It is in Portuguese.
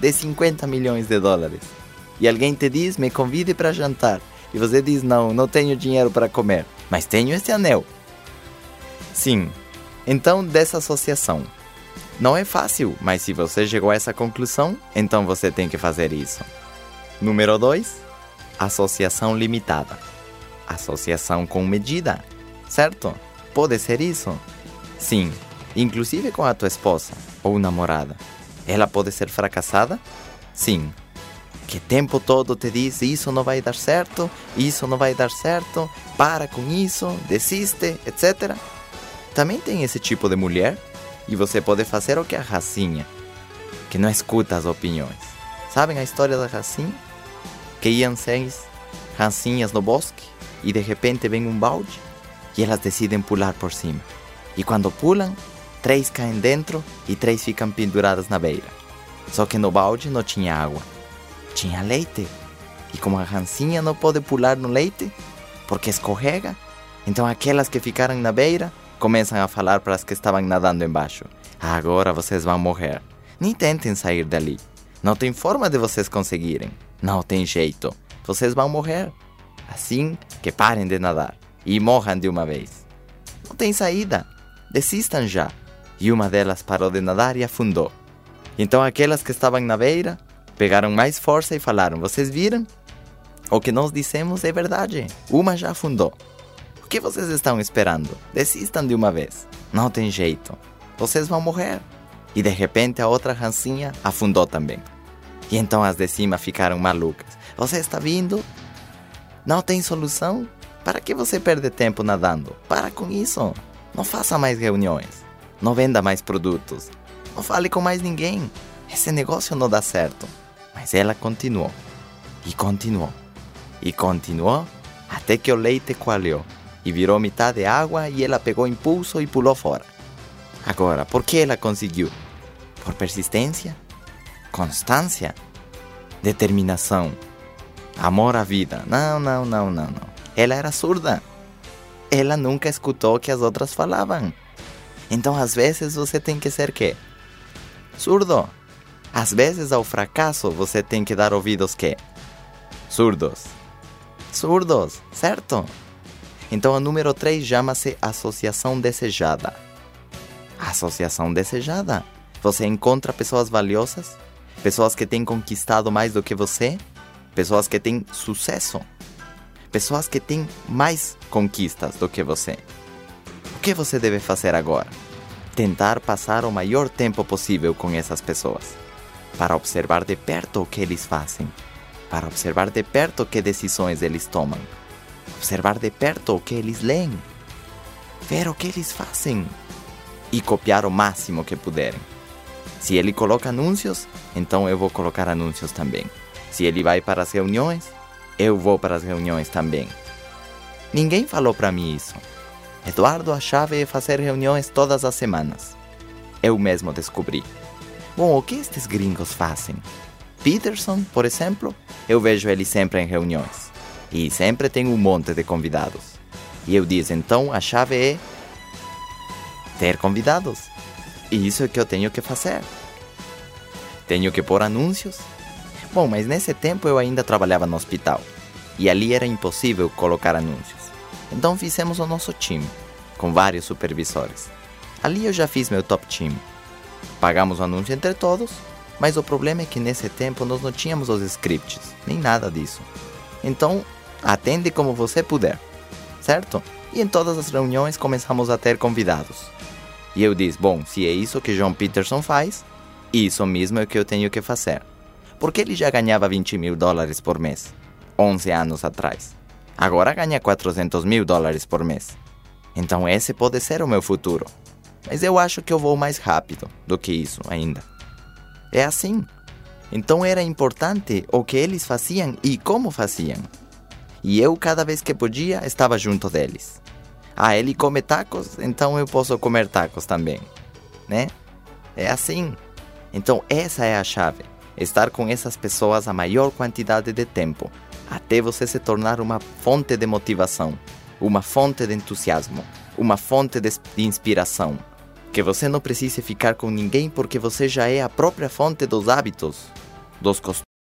de 50 milhões de dólares. E alguém te diz, me convide para jantar. E você diz, não, não tenho dinheiro para comer, mas tenho este anel. Sim, então dessa associação. Não é fácil, mas se você chegou a essa conclusão, então você tem que fazer isso. Número 2. Associação limitada. Associação com medida, certo? Pode ser isso? Sim, inclusive com a tua esposa ou namorada. Ela pode ser fracassada? Sim. Que tempo todo te diz isso não vai dar certo, isso não vai dar certo, para com isso, desiste, etc. Também tem esse tipo de mulher e você pode fazer o que a racinha, que não escuta as opiniões. Sabem a história da racinha? Que iam seis racinhas no bosque e de repente vem um balde e elas decidem pular por cima. E quando pulam, três caem dentro e três ficam penduradas na beira. Só que no balde não tinha água, tinha leite. E como a rancinha não pode pular no leite, porque escorrega, então aquelas que ficaram na beira começam a falar para as que estavam nadando embaixo: Agora vocês vão morrer. Nem tentem sair dali. Não tem forma de vocês conseguirem. Não tem jeito. Vocês vão morrer. Assim que parem de nadar e morram de uma vez. Não tem saída. Desistam já. E uma delas parou de nadar e afundou. Então aquelas que estavam na beira pegaram mais força e falaram: Vocês viram? O que nós dissemos é verdade. Uma já afundou. O que vocês estão esperando? Desistam de uma vez. Não tem jeito. Vocês vão morrer. E de repente a outra rancinha afundou também. E então as de cima ficaram malucas. Você está vindo? Não tem solução? Para que você perde tempo nadando? Para com isso. Não faça mais reuniões. Não venda mais produtos. Não fale com mais ninguém. Esse negócio não dá certo. Mas ela continuou. E continuou. E continuou até que o leite coalhou e virou metade água e ela pegou impulso e pulou fora. Agora, por que ela conseguiu? Por persistência? Constância? Determinação? Amor à vida? Não, não, não, não, não. Ela era surda. Ela nunca escutou o que as outras falavam. Então, às vezes, você tem que ser quê? Surdo. Às vezes, ao fracasso, você tem que dar ouvidos que? Surdos. Surdos, certo? Então, a número 3 chama-se Associação Desejada. Associação Desejada. Você encontra pessoas valiosas, pessoas que têm conquistado mais do que você, pessoas que têm sucesso, pessoas que têm mais conquistas do que você. Que você deve fazer agora? Tentar passar o maior tempo possível com essas pessoas, para observar de perto o que eles fazem, para observar de perto que decisões eles tomam, observar de perto o que eles leem, ver o que eles fazem e copiar o máximo que puderem. Se ele coloca anúncios, então eu vou colocar anúncios também. Se ele vai para as reuniões, eu vou para as reuniões também. Ninguém falou para mim isso. Eduardo, a chave é fazer reuniões todas as semanas. Eu mesmo descobri. Bom, o que estes gringos fazem? Peterson, por exemplo, eu vejo ele sempre em reuniões. E sempre tem um monte de convidados. E eu disse, então a chave é ter convidados. E isso é que eu tenho que fazer. Tenho que pôr anúncios. Bom, mas nesse tempo eu ainda trabalhava no hospital. E ali era impossível colocar anúncios. Então fizemos o nosso time, com vários supervisores. Ali eu já fiz meu top team. Pagamos o anúncio entre todos, mas o problema é que nesse tempo nós não tínhamos os scripts, nem nada disso. Então, atende como você puder, certo? E em todas as reuniões começamos a ter convidados. E eu disse: bom, se é isso que John Peterson faz, isso mesmo é o que eu tenho que fazer. Porque ele já ganhava 20 mil dólares por mês, 11 anos atrás. Agora ganha 400 mil dólares por mês. Então esse pode ser o meu futuro. Mas eu acho que eu vou mais rápido do que isso ainda. É assim. Então era importante o que eles faziam e como faziam. E eu, cada vez que podia, estava junto deles. Ah, ele come tacos, então eu posso comer tacos também, né? É assim. Então essa é a chave. Estar com essas pessoas a maior quantidade de tempo, até você se tornar uma fonte de motivação, uma fonte de entusiasmo, uma fonte de inspiração. Que você não precise ficar com ninguém porque você já é a própria fonte dos hábitos, dos costumes